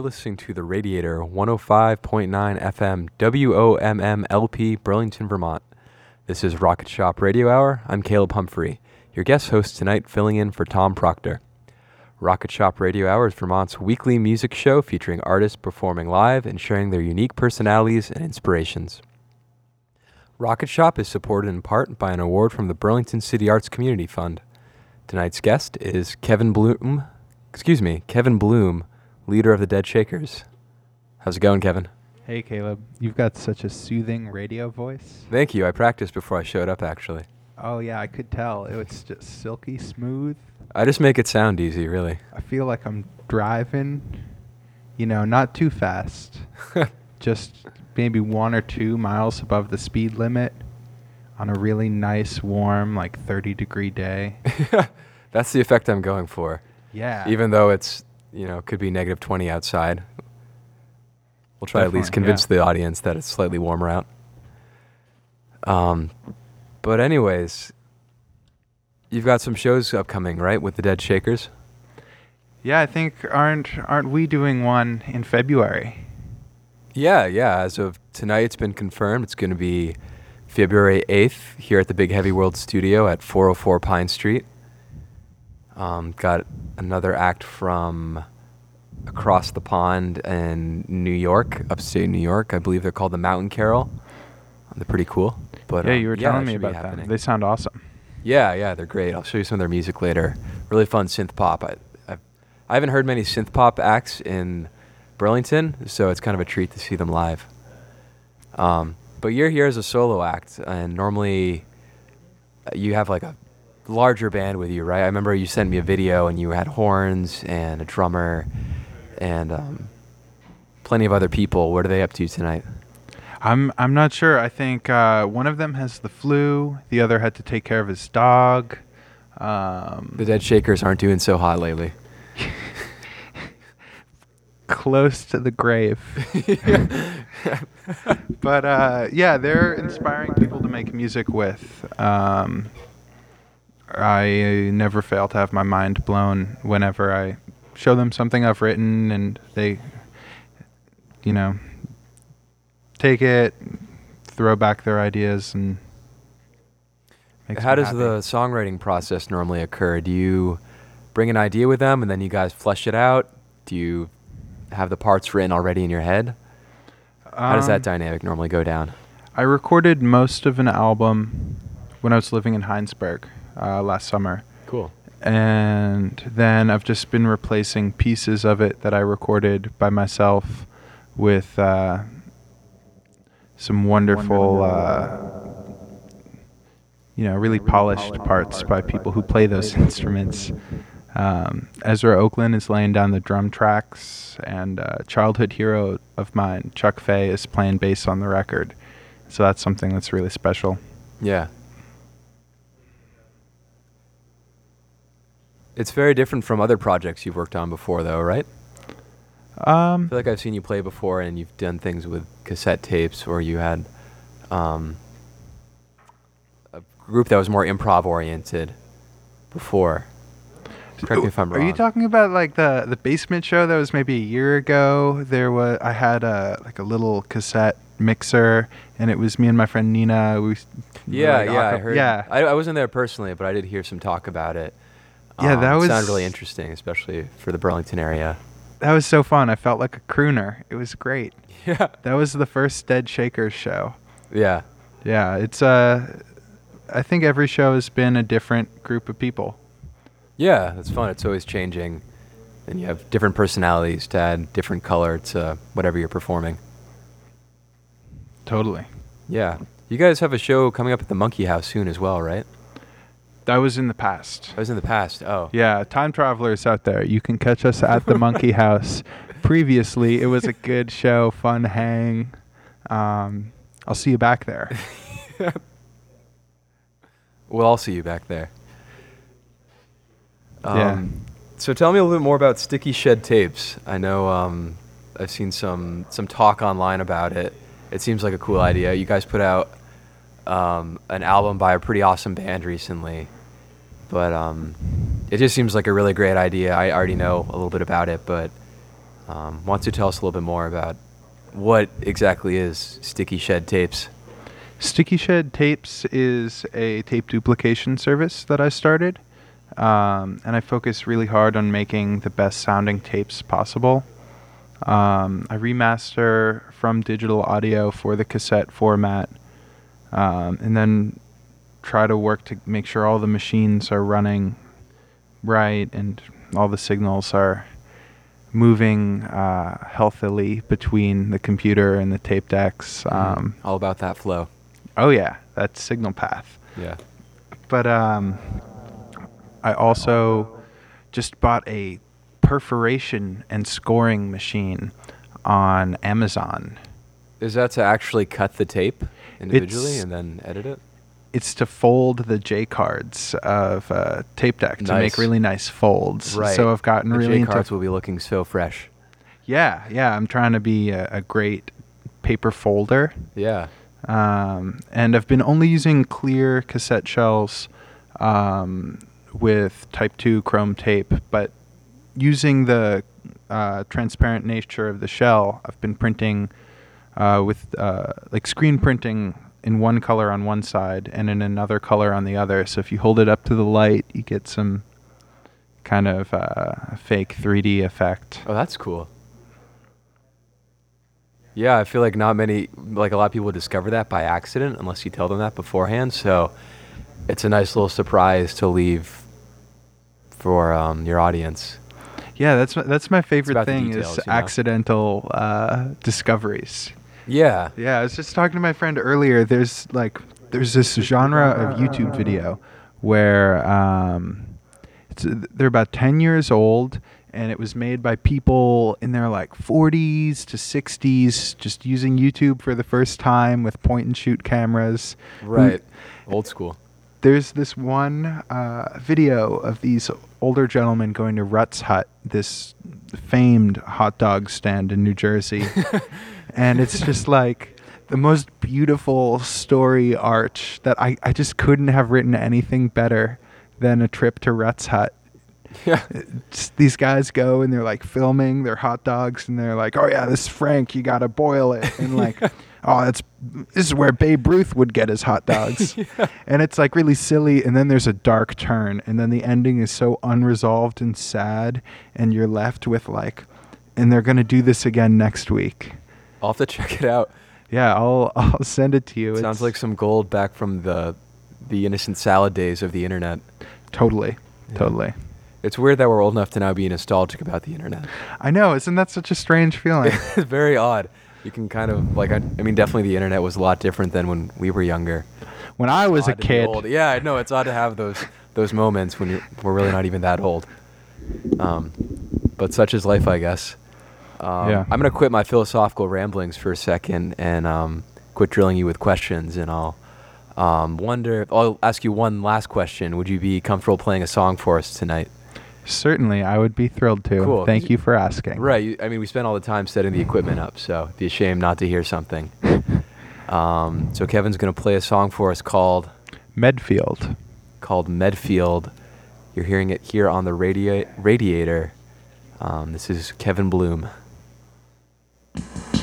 You're listening to the Radiator 105.9 FM WOMMLP Burlington, Vermont. This is Rocket Shop Radio Hour. I'm Caleb Humphrey, your guest host tonight, filling in for Tom Proctor. Rocket Shop Radio Hour is Vermont's weekly music show featuring artists performing live and sharing their unique personalities and inspirations. Rocket Shop is supported in part by an award from the Burlington City Arts Community Fund. Tonight's guest is Kevin Bloom, excuse me, Kevin Bloom, leader of the Dead Shakers. How's it going, Kevin? Hey, Caleb. You've got such a soothing radio voice. Thank you. I practiced before I showed up, actually. Oh, yeah, I could tell. It was just silky smooth. I just make it sound easy, really. I feel like I'm driving, you know, not too fast, just maybe one or two miles above the speed limit on a really nice, warm, like 30 degree day. That's the effect I'm going for. Yeah. Even though it's, you know, could be negative 20 outside. We'll try to at least convince yeah. the audience that it's slightly warmer out. Um, but anyways, you've got some shows upcoming, right, with the Dead Shakers? Yeah, I think aren't aren't we doing one in February? Yeah, yeah. As of tonight, it's been confirmed. It's going to be February 8th here at the Big Heavy World Studio at 404 Pine Street. Um, got another act from across the pond in New York, upstate New York. I believe they're called the Mountain Carol. They're pretty cool. But yeah, um, you were telling that me about that. They sound awesome. Yeah, yeah, they're great. I'll show you some of their music later. Really fun synth pop. I, I've, I haven't heard many synth pop acts in Burlington, so it's kind of a treat to see them live. Um, but you're here as a solo act, and normally uh, you have like a larger band with you, right? I remember you sent me a video, and you had horns and a drummer, and um, plenty of other people. What are they up to tonight? I'm I'm not sure. I think uh, one of them has the flu. The other had to take care of his dog. Um, The Dead Shakers aren't doing so hot lately. close to the grave. but uh, yeah, they're inspiring people to make music with. Um, I never fail to have my mind blown whenever I show them something I've written and they, you know, take it, throw back their ideas, and. How does happy. the songwriting process normally occur? Do you bring an idea with them and then you guys flesh it out? Do you have the parts written already in your head? How does that Um, dynamic normally go down? I recorded most of an album when I was living in Hinesburg uh, last summer. Cool. And then I've just been replacing pieces of it that I recorded by myself with uh, some wonderful, uh, you know, really polished parts by people who play those instruments. Um, Ezra Oakland is laying down the drum tracks, and uh, childhood hero of mine, Chuck Fay, is playing bass on the record. So that's something that's really special. Yeah. It's very different from other projects you've worked on before, though, right? I Um, feel like I've seen you play before and you've done things with cassette tapes or you had um, a group that was more improv oriented before. Correct me if I'm wrong. Are you talking about like the the basement show that was maybe a year ago? There was I had a like a little cassette mixer, and it was me and my friend Nina. We Yeah, yeah, I heard. Yeah, I, I wasn't there personally, but I did hear some talk about it. Yeah, that it sounded was- really interesting, especially for the Burlington area. that was so fun. I felt like a crooner. It was great. Yeah, That was the first Dead Shakers show. yeah, Yeah, it's uh, I think every show has been a different group of people. yeah. It's fun. It's always changing, and you have different personalities to add different color to whatever you're performing. Totally. Yeah, you guys have a show coming up at the Monkey House soon as well, right? That was in the past. That was in the past. Oh, Yeah, time travelers out there, you can catch us at the Monkey House. Previously, it was a good show, fun hang. Um, I'll see you back there. Well, I'll see you back there. Yeah. Um, So tell me a little bit more about Sticky Shed Tapes. I know um, I've seen some some talk online about it. It seems like a cool idea. You guys put out um, an album by a pretty awesome band recently, but um, it just seems like a really great idea. I already know a little bit about it, but um, why don't you tell us a little bit more about what exactly is Sticky Shed Tapes? Sticky Shed Tapes is a tape duplication service that I started. Um, and I focus really hard on making the best sounding tapes possible. Um, I remaster from digital audio for the cassette format, um, and then try to work to make sure all the machines are running right and all the signals are moving uh, healthily between the computer and the tape decks. Um, All about that flow. Oh yeah, that's signal path. Yeah. But um, I also just bought a perforation and scoring machine on Amazon. Is that to actually cut the tape individually It's- and then edit it? It's to fold the J cards of uh, tape deck to make really nice folds. Right. So I've gotten the really J into. cards will be looking so fresh. yeah, yeah. I'm trying to be a, a great paper folder. Yeah. um, and I've been only using clear cassette shells um, with Type 2 chrome tape, but using the uh, transparent nature of the shell, I've been printing uh, with uh, like screen printing in one color on one side and in another color on the other. So if you hold it up to the light, you get some kind of uh, fake 3D effect. Oh, that's cool. Yeah, I feel like not many, like a lot of people discover that by accident unless you tell them that beforehand. So it's a nice little surprise to leave for um, your audience. Yeah, that's my, that's my favorite thing details, is you know? accidental uh, discoveries. Yeah. Yeah, I was just talking to my friend earlier. There's like there's this genre of YouTube video where um, it's, they're about 10 years old and it was made by people in their like 40s to 60s just using YouTube for the first time with point and shoot cameras. Right. Old school. there's this one uh, video of these older gentlemen going to Rutt's Hut, this famed hot dog stand in New Jersey. and it's just like the most beautiful story arch that I, I just couldn't have written anything better than a trip to Rutt's Hut. Yeah. Just these guys go and they're like filming their hot dogs and they're like, oh yeah, this is Frank, you gotta boil it. And like, oh, that's this is where Babe Ruth would get his hot dogs. yeah. And it's like really silly. And then there's a dark turn. And then the ending is so unresolved and sad. And you're left with like, and they're gonna do this again next week. I'll have to check it out. Yeah, I'll I'll send it to you. Sounds It's- like some gold back from the the innocent salad days of the internet. totally, Yeah. totally. It's weird that we're old enough to now be nostalgic about the internet. I know, isn't that such a strange feeling? it's very odd. You can kind of like I, I mean definitely the internet was a lot different than when we were younger. when I was a kid. Yeah, I know it's odd to have those those moments when you're we're really not even that old. Um, but such is life, I guess. Um, Yeah. I'm gonna quit my philosophical ramblings for a second and um, quit drilling you with questions, and I'll um, wonder. I'll ask you one last question. Would you be comfortable playing a song for us tonight? certainly I would be thrilled to. Cool. Thank you for asking. Right. I mean, we spent all the time setting the equipment up, so it'd be a shame not to hear something. Um, so Kevin's gonna play a song for us called Medfield. called Medfield. You're hearing it here on the radia- radiator. Um, this is Kevin Bloom. Thank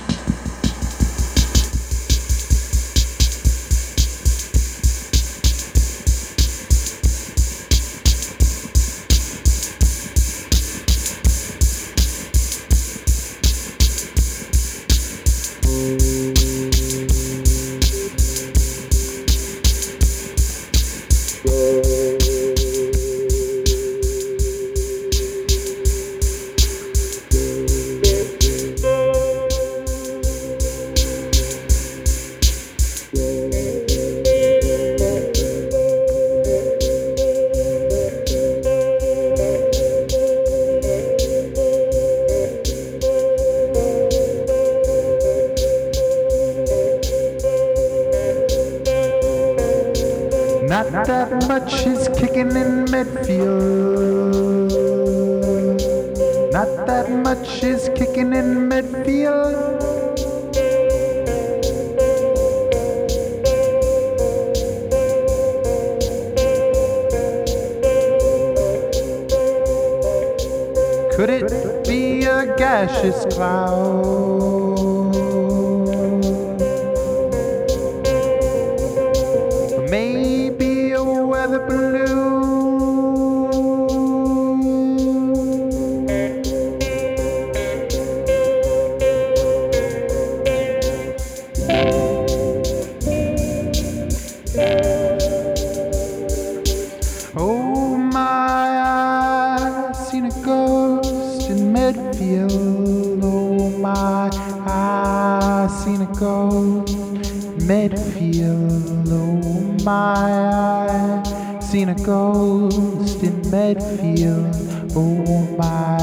gaseous cloud? Ghost in Medfield. Oh my,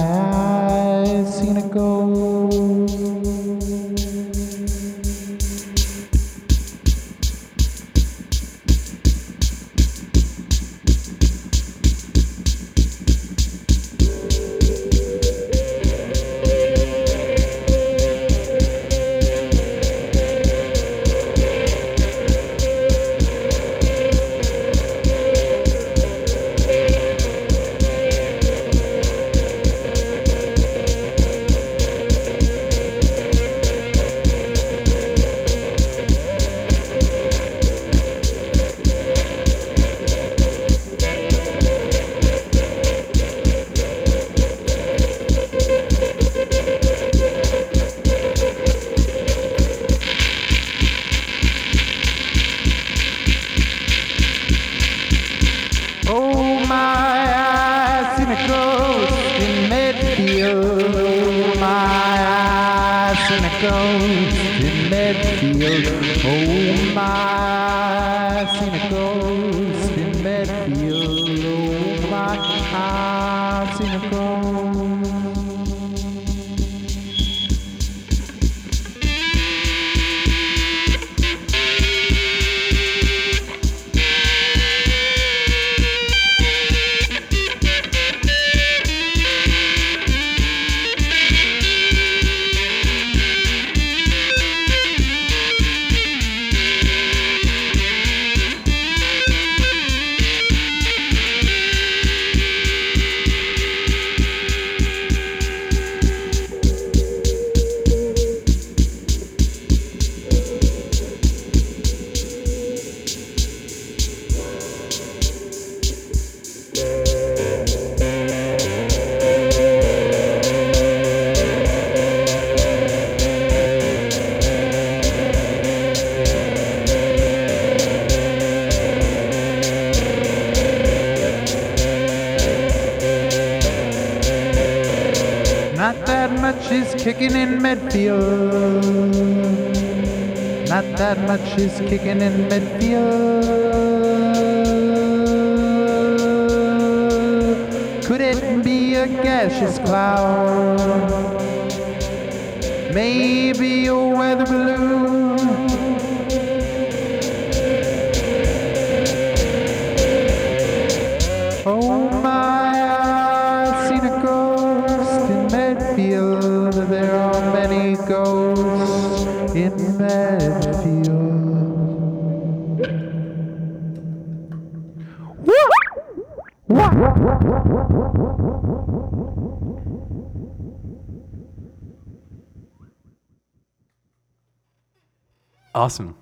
I seen a ghost. That much is kicking in midfield. Could it be a gaseous cloud? Maybe a weather balloon. Awesome.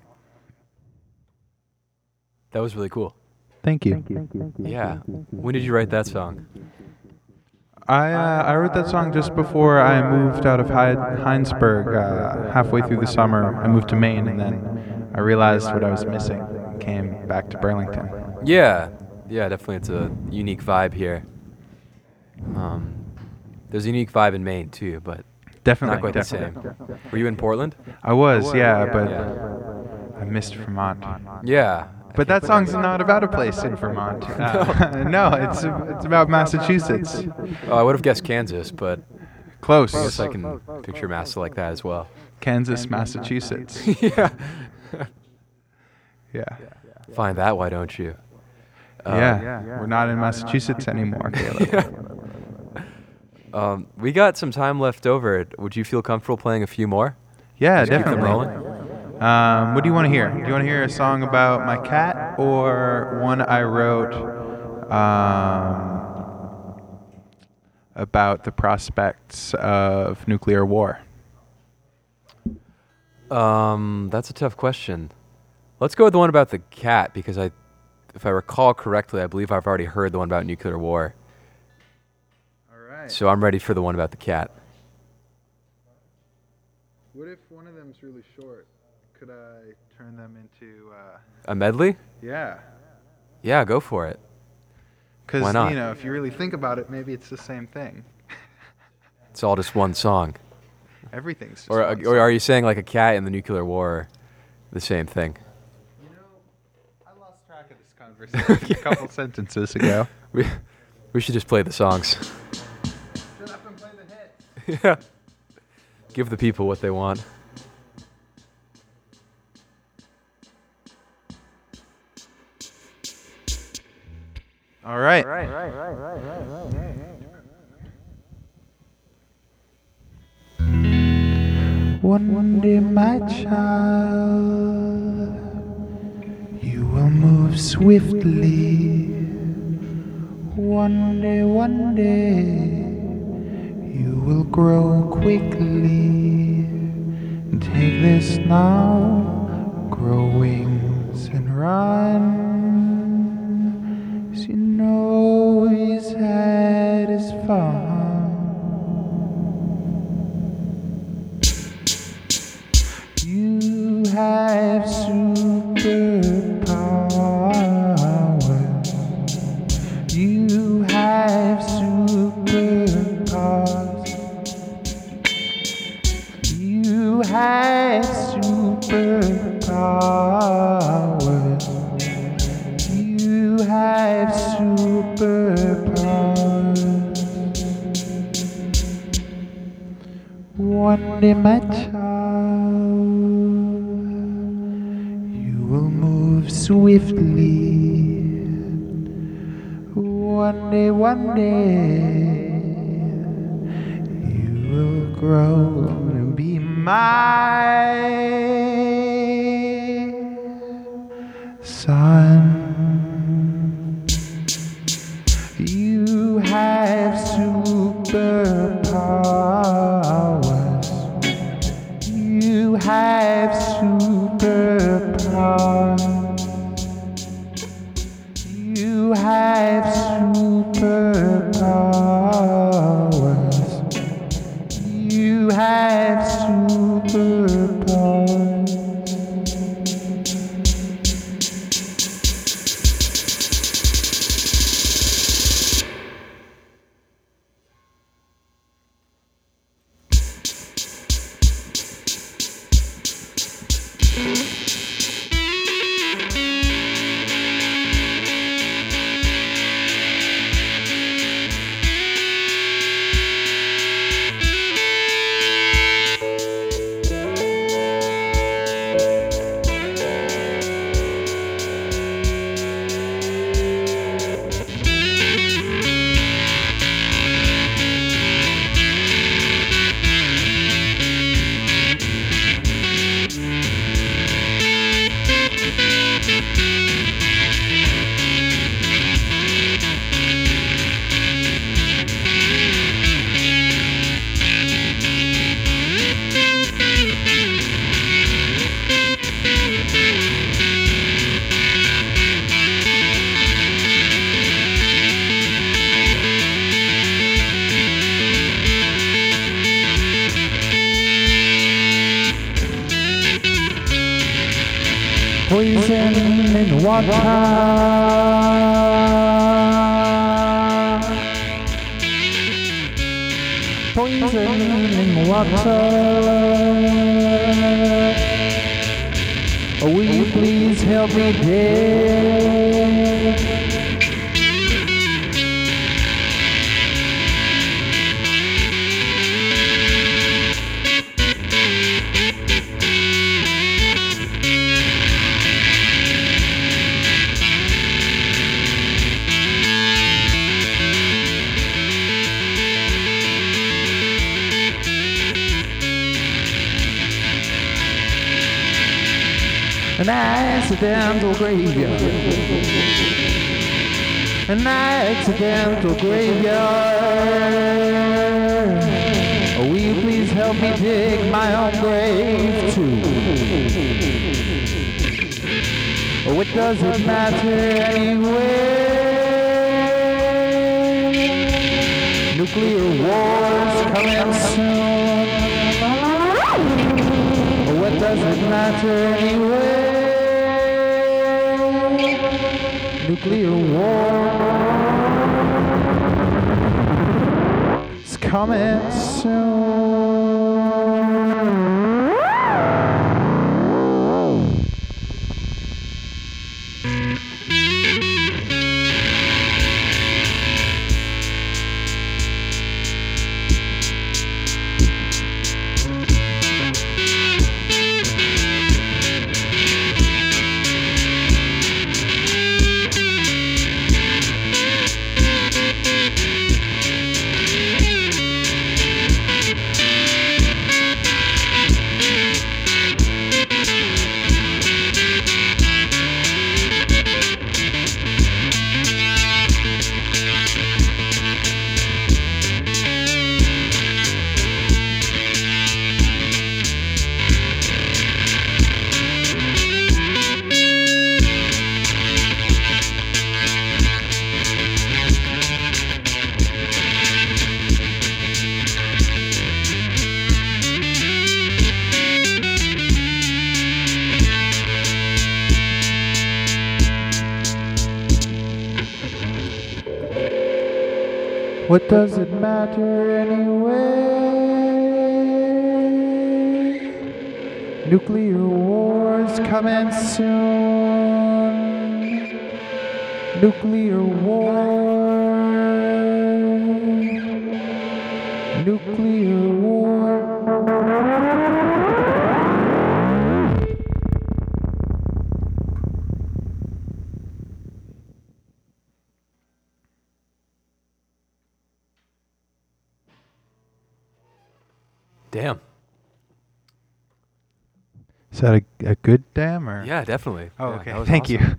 That was really cool. Thank you. Thank you. Yeah. When did you write that song? I uh, I wrote that song just before I moved out of Hy- Hinesburg uh, halfway through the summer. I moved to Maine, and then I realized what I was missing. and Came back to Burlington. Yeah. Yeah, definitely. It's a unique vibe here. Um, there's a unique vibe in Maine too, but Definitely, not quite the definitely. same. Were you in Portland? I was, yeah, but Yeah. I missed Vermont. Yeah. But that song's not about a place in Vermont. Uh, no, it's it's about Massachusetts. Oh, I would have guessed Kansas, but Close. I guess I can picture Massa like that as well. Kansas, Massachusetts. yeah. Yeah. Find that, why don't you? Uh, yeah, we're not in Massachusetts anymore, Caleb. Um, we got some time left over. Would you feel comfortable playing a few more? Yeah, Just definitely. Um, what do you want to hear? Do you want to hear a song about my cat or one I wrote um, about the prospects of nuclear war? Um, that's a tough question. Let's go with the one about the cat because I, if I recall correctly, I believe I've already heard the one about nuclear war. Right. So I'm ready for the one about the cat. What if one of them's really short? Could I turn them into? Uh, A medley? yeah. Yeah, go for it. Because Why not? you know, if you really think about it, maybe it's the same thing. It's all just one song. Everything's. Just Or, uh, or are you saying like a cat in the nuclear war the same thing? You know, I lost track of this conversation a couple sentences ago. We, we should just play the songs. Yeah. Give the people what they want. All right. All right. All right. All right. All right. One day, my child, you will move swiftly. One day, one day, you will grow quickly. Take this now, grow wings and run. Superpowers. Water. Poison. Will you please help me dear? Accidental graveyard. An accidental graveyard. Oh, will you please help me dig my own grave too? Oh, it doesn't matter anyway. Nuclear wars coming soon. Oh, what does it matter anyway? Nuclear war is coming soon. What does it matter anyway? Nuclear wars coming soon. Nuclear war. That a, a good dam or? Yeah, definitely. Oh, Yeah, okay. Thank awesome.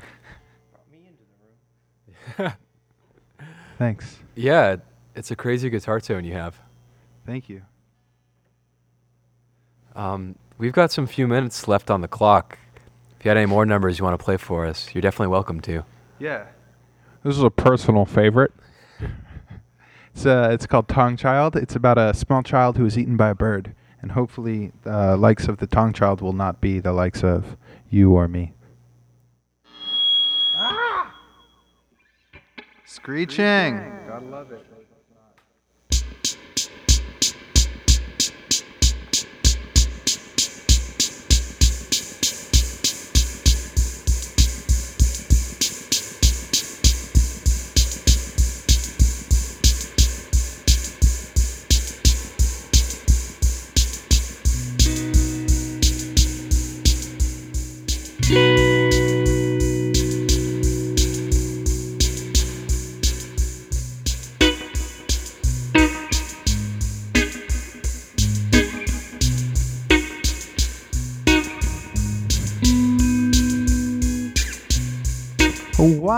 you. Thanks. Yeah, it's a crazy guitar tone you have. Thank you. Um, we've got some few minutes left on the clock. If you had any more numbers you want to play for us, you're definitely welcome to. Yeah. This is a personal favorite. it's uh, it's called Tongue Child. It's about a small child who is eaten by a bird, and hopefully the likes of the Tongue Child will not be the likes of you or me. Ah! Screeching. Gotta love it.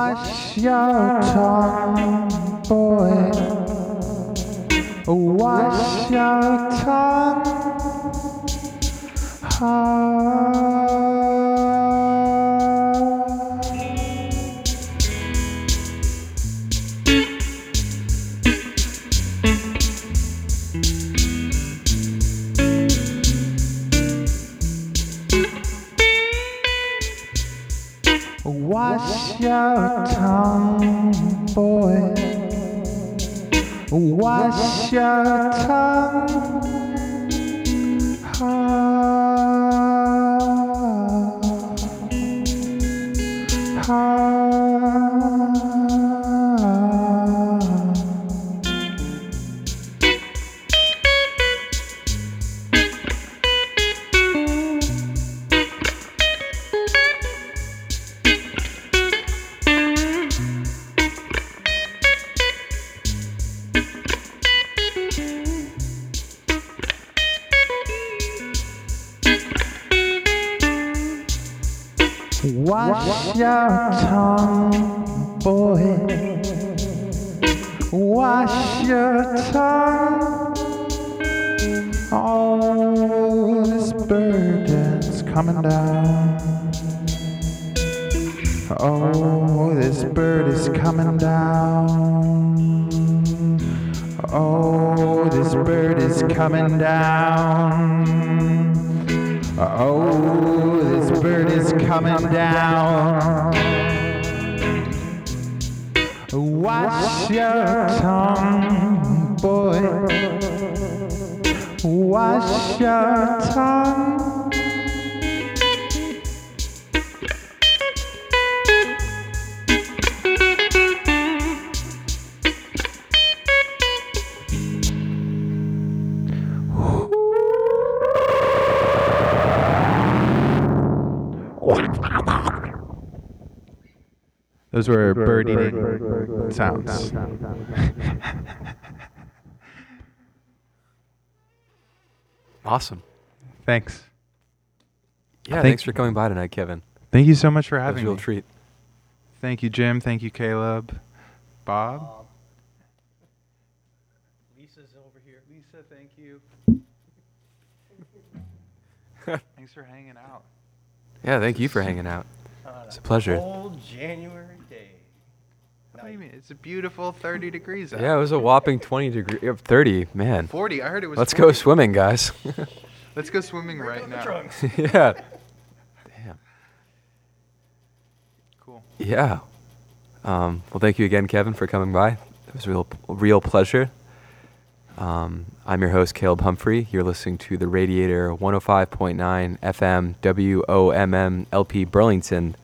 Wash your tongue, boy. Wash your tongue. Ah. Tongue, boy. Wash your tongue. Down. Oh, this bird is coming down. Oh, this bird is coming down. Wash your tongue, boy. Wash your tongue. Those were bird eating sounds. Awesome. Thanks. Yeah, think- thanks for coming by tonight, Kevin. Thank you so much for That was a having real me. treat. Thank you, Jim. Thank you, Caleb. Bob. Lisa's over here. Lisa, thank you. Thanks for hanging out. Yeah, thank you for hanging out. On It's a pleasure. Cold January day. What do you mean? It's a beautiful 30 degrees out. Yeah, it was a whopping 20 degree, uh, 30, man. 40. I heard it was Let's 40. go swimming, guys. Let's go swimming right Bring the now. trunks. yeah. Damn. Cool. Yeah. Um, well, thank you again, Kevin, for coming by. It was a real, real pleasure. Um, I'm your host, Caleb Humphrey. You're listening to the Radiator 105.9 FM WOMM LP Burlington.